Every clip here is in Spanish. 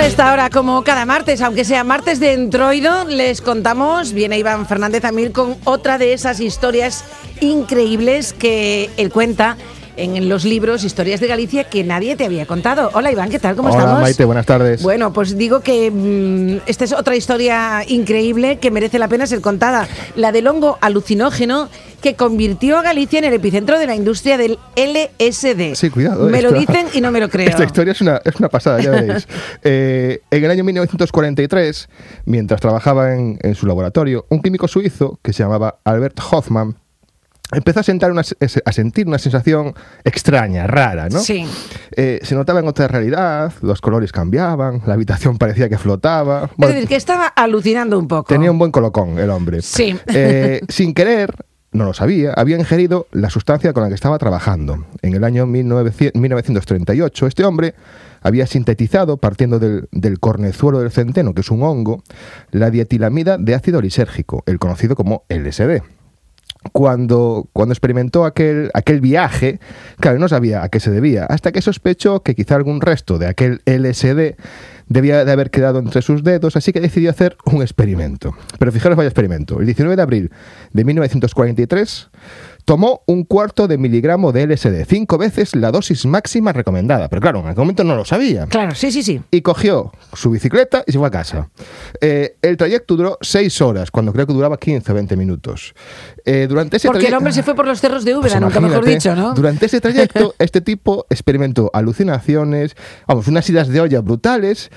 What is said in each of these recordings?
a esta hora, como cada martes, aunque sea martes de entroido, les contamos, viene Iván Fernández Amir con otra de esas historias increíbles que él cuenta en los libros Historias de Galicia que nadie te había contado. Hola Iván, ¿qué tal? ¿Cómo Hola, estamos? Maite, buenas tardes. Bueno, pues digo que mm, esta es otra historia increíble que merece la pena ser contada. La del hongo alucinógeno que convirtió a Galicia en el epicentro de la industria del LSD. Sí, cuidado. Me lo dicen y no me lo creo. Esta historia es una, es una pasada, ya veréis. Eh, en el año 1943, mientras trabajaba en, en su laboratorio, un químico suizo que se llamaba Albert Hoffman empezó a, sentar una, a sentir una sensación extraña, rara, ¿no? Sí. Eh, se notaba en otra realidad, los colores cambiaban, la habitación parecía que flotaba. Es Bueno, decir, que estaba alucinando un poco. Tenía un buen colocón el hombre. Sí. Eh, sin querer, no lo sabía, había ingerido la sustancia con la que estaba trabajando. En el año 1900 1938, este hombre había sintetizado, partiendo del, del cornezuelo del centeno, que es un hongo, la dietilamida de ácido lisérgico, el conocido como LSD. Cuando, cuando experimentó aquel, aquel viaje, claro, no sabía a qué se debía, hasta que sospechó que quizá algún resto de aquel LSD debía de haber quedado entre sus dedos, así que decidió hacer un experimento. Pero fijaros, vaya experimento. El 19 de abril de 1943 tomó un cuarto de miligramo de LSD, cinco veces la dosis máxima recomendada. Pero claro, en aquel momento no lo sabía Claro, sí, sí, sí. y cogió su bicicleta y se fue a casa. Eh, el trayecto duró seis horas, cuando creo que duraba 15 o 20 minutos. Eh, durante ese Porque el hombre se fue por los cerros de Pues Úbeda, nunca mejor dicho, ¿no? Durante ese trayecto, este tipo experimentó alucinaciones, vamos, unas idas de olla brutales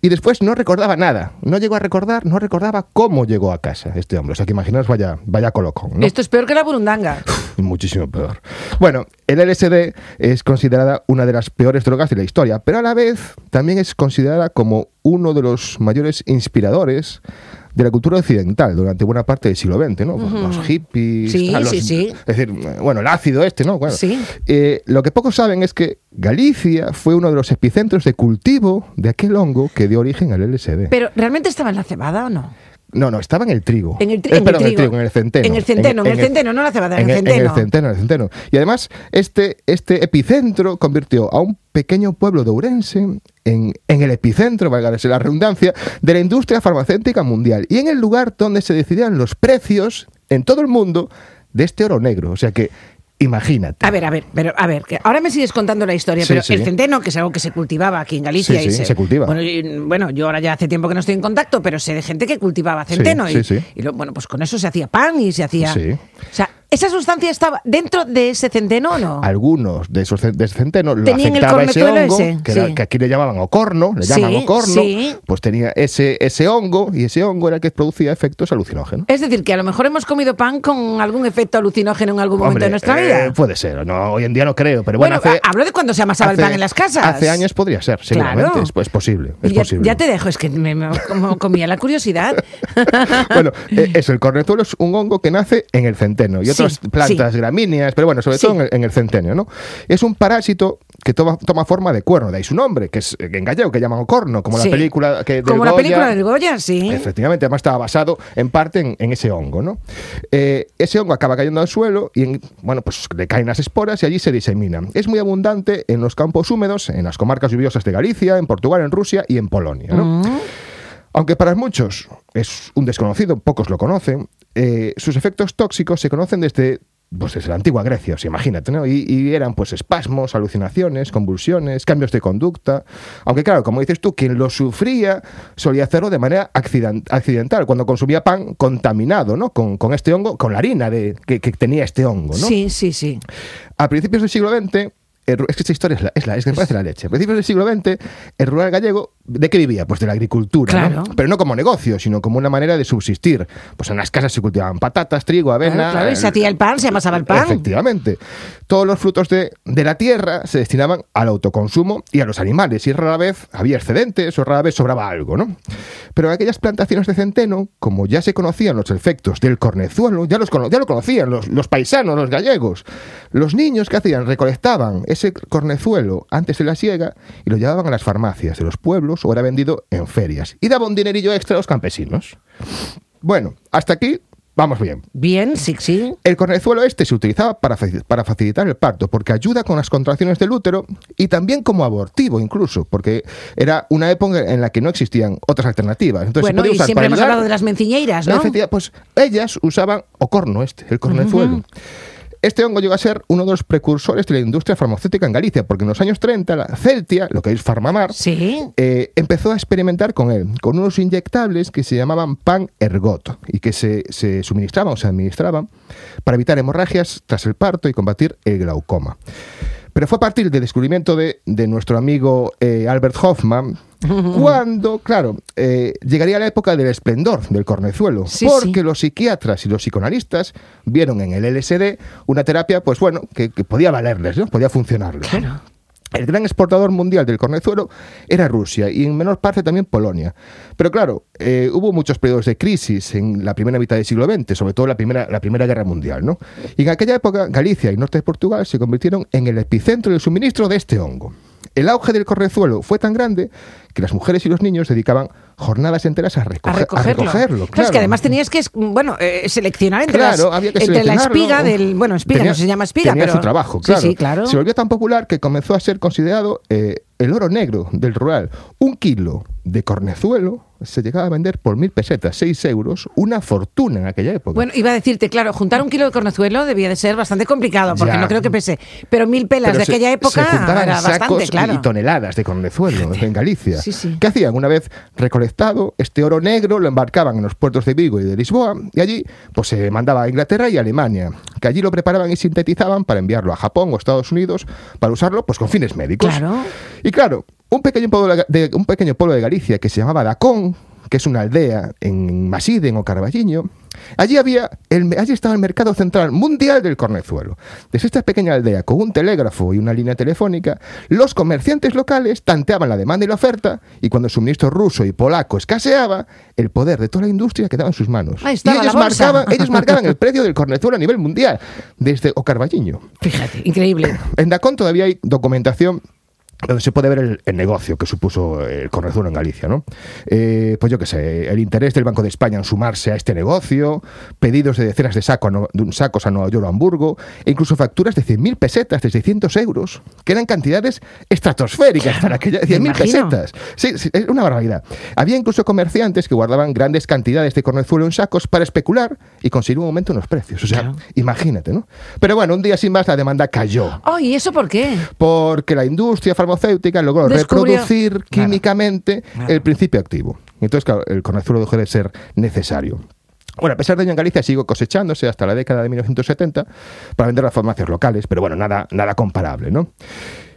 y después no recordaba nada. No llegó a recordar, no recordaba cómo llegó a casa este hombre. O sea que imaginaos, vaya, vaya colocón, ¿no? Esto es peor que la burundanga. Muchísimo peor. Bueno, el LSD es considerada una de las peores drogas de la historia, pero a la vez también es considerada como uno de los mayores inspiradores de la cultura occidental durante buena parte del siglo XX, ¿no? Los hippies, Sí, los- sí, sí. es decir, bueno, el ácido este, ¿no? Bueno, Sí. eh, lo que pocos saben es que Galicia fue uno de los epicentros de cultivo de aquel hongo que dio origen al LSD. Pero, ¿realmente estaba en la cebada o no? No, no, estaba en el trigo. En el, tri- Eh, en el trigo. en el centeno. En el centeno, en, el centeno, no la cebada, en, el centeno. En el centeno, en el centeno. Y además, este, este epicentro convirtió a un pequeño pueblo de Ourense en, en el epicentro, valga la redundancia, de la industria farmacéutica mundial. Y en el lugar donde se decidían los precios en todo el mundo de este oro negro. O sea que, imagínate. A ver, a ver, pero a ver, que ahora me sigues contando la historia, Sí, pero sí. el centeno, que es algo que se cultivaba aquí en Galicia. Sí, y sí, se cultiva. Bueno, y- bueno, yo ahora ya hace tiempo que no estoy en contacto, pero sé de gente que cultivaba centeno. Sí, y, y lo- bueno, pues con eso se hacía pan y se hacía. Sí. O sea, ¿esa sustancia estaba dentro de ese centeno o no? Algunos de esos de ese centeno lo Tenían el afectaba ese hongo, ese, que, era- sí. que aquí le llamaban ocorno, le llaman Sí, ocorno, sí. pues tenía ese, ese hongo y ese hongo era el que producía efectos alucinógenos. Es decir, que a lo mejor hemos comido pan con algún efecto alucinógeno en algún momento de nuestra eh, vida. puede ser, no, hoy en día no creo, pero bueno, bueno, hace, hablo de cuando se amasaba el hace- pan en las casas. Hace años podría ser, seguramente, Claro. es, pues, posible, es ya, posible. ya te dejo, es que me, comía la curiosidad. bueno, eh, eso, el cornezuelo es un hongo que nace en el centeno y Sí, plantas sí. gramíneas, pero bueno, sobre todo en el, en el centenio, ¿no? Es un parásito que toma, toma forma de cuerno, de ahí su nombre, que es en gallego, que llaman ocorno, como la película que del Como la película del Goya, sí. Efectivamente, además estaba basado en parte en, en ese hongo, ¿no? Eh, ese hongo acaba cayendo al suelo y, en- bueno, pues le caen las esporas y allí se disemina. Es muy abundante en los campos húmedos, en las comarcas lluviosas de Galicia, en Portugal, en Rusia y en Polonia, ¿no? Mm. Aunque para muchos es un desconocido, pocos lo conocen, eh, sus efectos tóxicos se conocen desde, pues desde la antigua Grecia, o sea, imagínate, ¿no? Y, y eran pues espasmos, alucinaciones, convulsiones, cambios de conducta. Aunque claro, como dices tú, quien lo sufría solía hacerlo de manera accident- accidental, cuando consumía pan contaminado, ¿no? Con, con este hongo, con la harina de, que, que tenía este hongo, ¿no? Sí, sí, sí. A principios del siglo XX, es que esta historia es, la, es, la, es que me parece la leche. A principios del siglo XX, el rural gallego, ¿de qué vivía? Pues de la agricultura, Claro. ¿no? Pero no como negocio, sino como una manera de subsistir. Pues en las casas se cultivaban patatas, trigo, avena... Claro, claro, y se hacía el pan, se amasaba el pan. Efectivamente. Todos los frutos de, de la tierra se destinaban al autoconsumo y a los animales, y rara vez había excedentes o rara vez sobraba algo, ¿no? Pero en aquellas plantaciones de centeno, como ya se conocían los efectos del cornezuelo, ya, los, ya lo conocían los, los paisanos, los gallegos, los niños que hacían, recolectaban ese cornezuelo antes de la siega y lo llevaban a las farmacias de los pueblos o era vendido en ferias y daba un dinerillo extra a los campesinos. Bueno, hasta aquí vamos bien. Bien, sí, sí. El cornezuelo este se utilizaba para, para facilitar el parto, porque ayuda con las contracciones del útero y también como abortivo incluso, porque era una época en la que no existían otras alternativas. Entonces, bueno, y siempre hemos hablado de las menciñeiras, ¿no? Pues ellas usaban ocorno este, el cornezuelo. Este hongo llegó a ser uno de los precursores de la industria farmacéutica en Galicia, porque en los años 30 la Celtia, lo que es Farmamar, eh, empezó a experimentar con él, con unos inyectables que se llamaban pan ergot y que se, suministraban o se administraban para evitar hemorragias tras el parto y combatir el glaucoma. Pero fue a partir del descubrimiento de, nuestro amigo eh, Albert Hoffman, cuando, claro, eh, llegaría la época del esplendor del cornezuelo, porque los psiquiatras y los psicoanalistas vieron en el LSD una terapia, pues bueno, que, podía valerles, ¿no? podía funcionarles. El gran exportador mundial del cornezuelo era Rusia y en menor parte también Polonia. Pero claro, eh, hubo muchos periodos de crisis en la primera mitad del siglo XX, sobre todo la primera, la primera Guerra Mundial. ¿no? Y en aquella época Galicia y norte de Portugal se convirtieron en el epicentro del suministro de este hongo. El auge del cornezuelo fue tan grande que las mujeres y los niños dedicaban jornadas enteras a, recogerlo. Claro. es que además tenías que bueno eh, seleccionar entre, la espiga del bueno espiga no se llama espiga tenía su trabajo claro. se volvió tan popular que comenzó a ser considerado eh, el oro negro del rural un kilo de cornezuelo se llegaba a vender por mil pesetas, seis euros, una fortuna en aquella época. Bueno, iba a decirte, claro, juntar un kilo de cornezuelo debía de ser bastante complicado, porque no creo que pese. Pero mil pelas de aquella época se juntaban era sacos bastante, y toneladas de cornezuelo en Galicia. ¿Qué hacían? Una vez recolectado este oro negro, lo embarcaban en los puertos de Vigo y de Lisboa, y allí pues se mandaba a Inglaterra y a Alemania, que allí lo preparaban y sintetizaban para enviarlo a Japón o Estados Unidos para usarlo pues con fines médicos. Claro. Y claro, un pequeño pueblo de, un pequeño pueblo de Galicia que se llamaba Dacón, que es una aldea en Masiden o Carballiño, allí, había el, allí estaba el mercado central mundial del cornezuelo. Desde esta pequeña aldea, con un telégrafo y una línea telefónica, los comerciantes locales tanteaban la demanda y la oferta, y cuando el suministro ruso y polaco escaseaba, el poder de toda la industria quedaba en sus manos. y ellos marcaban, ellos marcaban el precio del cornezuelo a nivel mundial, desde Ocarballiño. Fíjate, increíble. En Dacón todavía hay documentación donde se puede ver el, negocio que supuso el cornezuelo en Galicia, ¿no? Eh, pues yo qué sé, el interés del Banco de España en sumarse a este negocio, pedidos de decenas de, saco a sacos a Nueva York o Hamburgo, e incluso facturas de 100.000 pesetas, de 600 euros, que eran cantidades estratosféricas para aquellas 100.000 pesetas. Sí, es una barbaridad. Había incluso comerciantes que guardaban grandes cantidades de cornezuelo en sacos para especular y conseguir un aumento en los precios. O sea, imagínate, ¿no? Pero bueno, un día sin más la demanda cayó. Oh, ¿y eso por qué? Porque la industria farmacéutica logró reproducir químicamente el principio activo. Entonces, claro, el cornezuelo dejó de ser necesario. Bueno, a pesar de ello, en Galicia sigo cosechándose hasta la década de 1970 para vender las farmacias locales, pero bueno, nada, nada comparable, ¿no?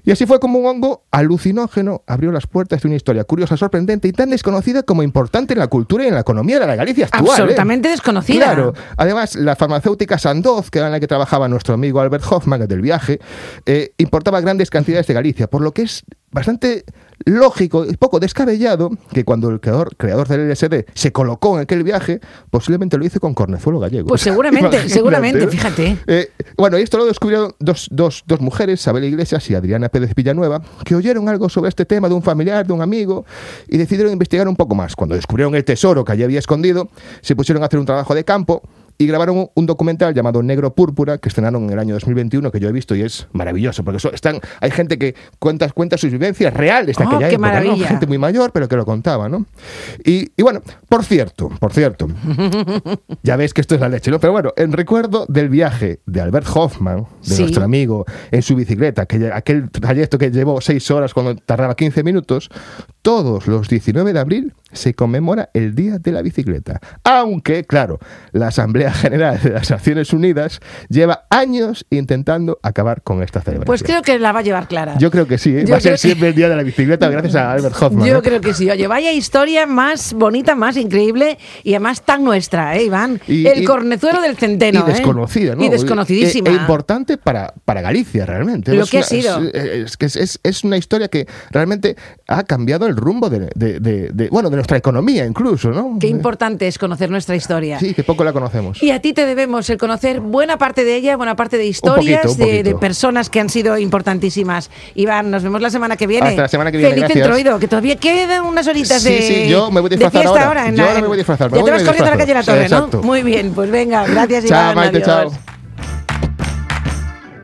Y así fue como un hongo alucinógeno abrió las puertas de una historia curiosa, sorprendente y tan desconocida como importante en la cultura y en la economía de la Galicia actual. ¿eh? Absolutamente desconocida. Claro. Además, la farmacéutica Sandoz, que era en la que trabajaba nuestro amigo Albert Hoffman, del viaje, eh, importaba grandes cantidades de Galicia, por lo que es bastante lógico y poco descabellado que cuando el creador, creador del LSD se colocó en aquel viaje, posiblemente lo hizo con cornezuelo gallego. Pues seguramente, seguramente, fíjate. Eh, bueno, y esto lo descubrieron dos, dos, dos mujeres, Isabel Iglesias y Adriana Pérez Villanueva, que oyeron algo sobre este tema de un familiar, de un amigo, y decidieron investigar un poco más. Cuando descubrieron el tesoro que allí había escondido, se pusieron a hacer un trabajo de campo y grabaron un, documental llamado Negro Púrpura que estrenaron en el año 2021 que yo he visto y es maravilloso porque están hay gente que cuenta, cuenta sus vivencias reales de oh, aquella época, gente muy mayor pero que lo contaba, ¿no? Y, bueno, por cierto, por cierto, ya ves que esto es la leche, ¿no? Pero bueno, en recuerdo del viaje de Albert Hoffman, de nuestro amigo, en su bicicleta, que, aquel trayecto que llevó seis horas cuando tardaba 15 minutos, todos los 19 de abril se conmemora el Día de la Bicicleta. Aunque, claro, la Asamblea General de las Naciones Unidas lleva años intentando acabar con esta celebración. Pues creo que la va a llevar clara. Yo creo que sí, ¿eh? va a ser siempre el Día de la Bicicleta gracias a Albert Hoffman. Yo ¿eh? creo que sí. Oye, vaya historia más bonita, más increíble y además tan nuestra, ¿eh, Iván? el cornezuelo del centeno. Y desconocida, ¿no? Y desconocidísima. E, importante para, para Galicia, realmente. Lo que ha sido. Es, es, es, una historia que realmente ha cambiado el rumbo de, de, de, de bueno, de nuestra economía incluso, ¿no? Qué importante es conocer nuestra historia. Sí, que poco la conocemos. Debemos. Y a ti te debemos el conocer buena parte de ella, buena parte de historias poquito, de, personas que han sido importantísimas. Iván, nos vemos la semana que viene. Hasta la semana que viene, Feliz gracias. introido, que todavía quedan unas horitas Sí, de, sí, yo me voy a disfrazar fiesta ahora. en Yo la- ahora me voy a disfrazar, me Ya voy te vas corriendo a la calle de la. Torre, ¿no? Muy bien, pues venga, gracias Chao, Iván. Maite, adiós. chao.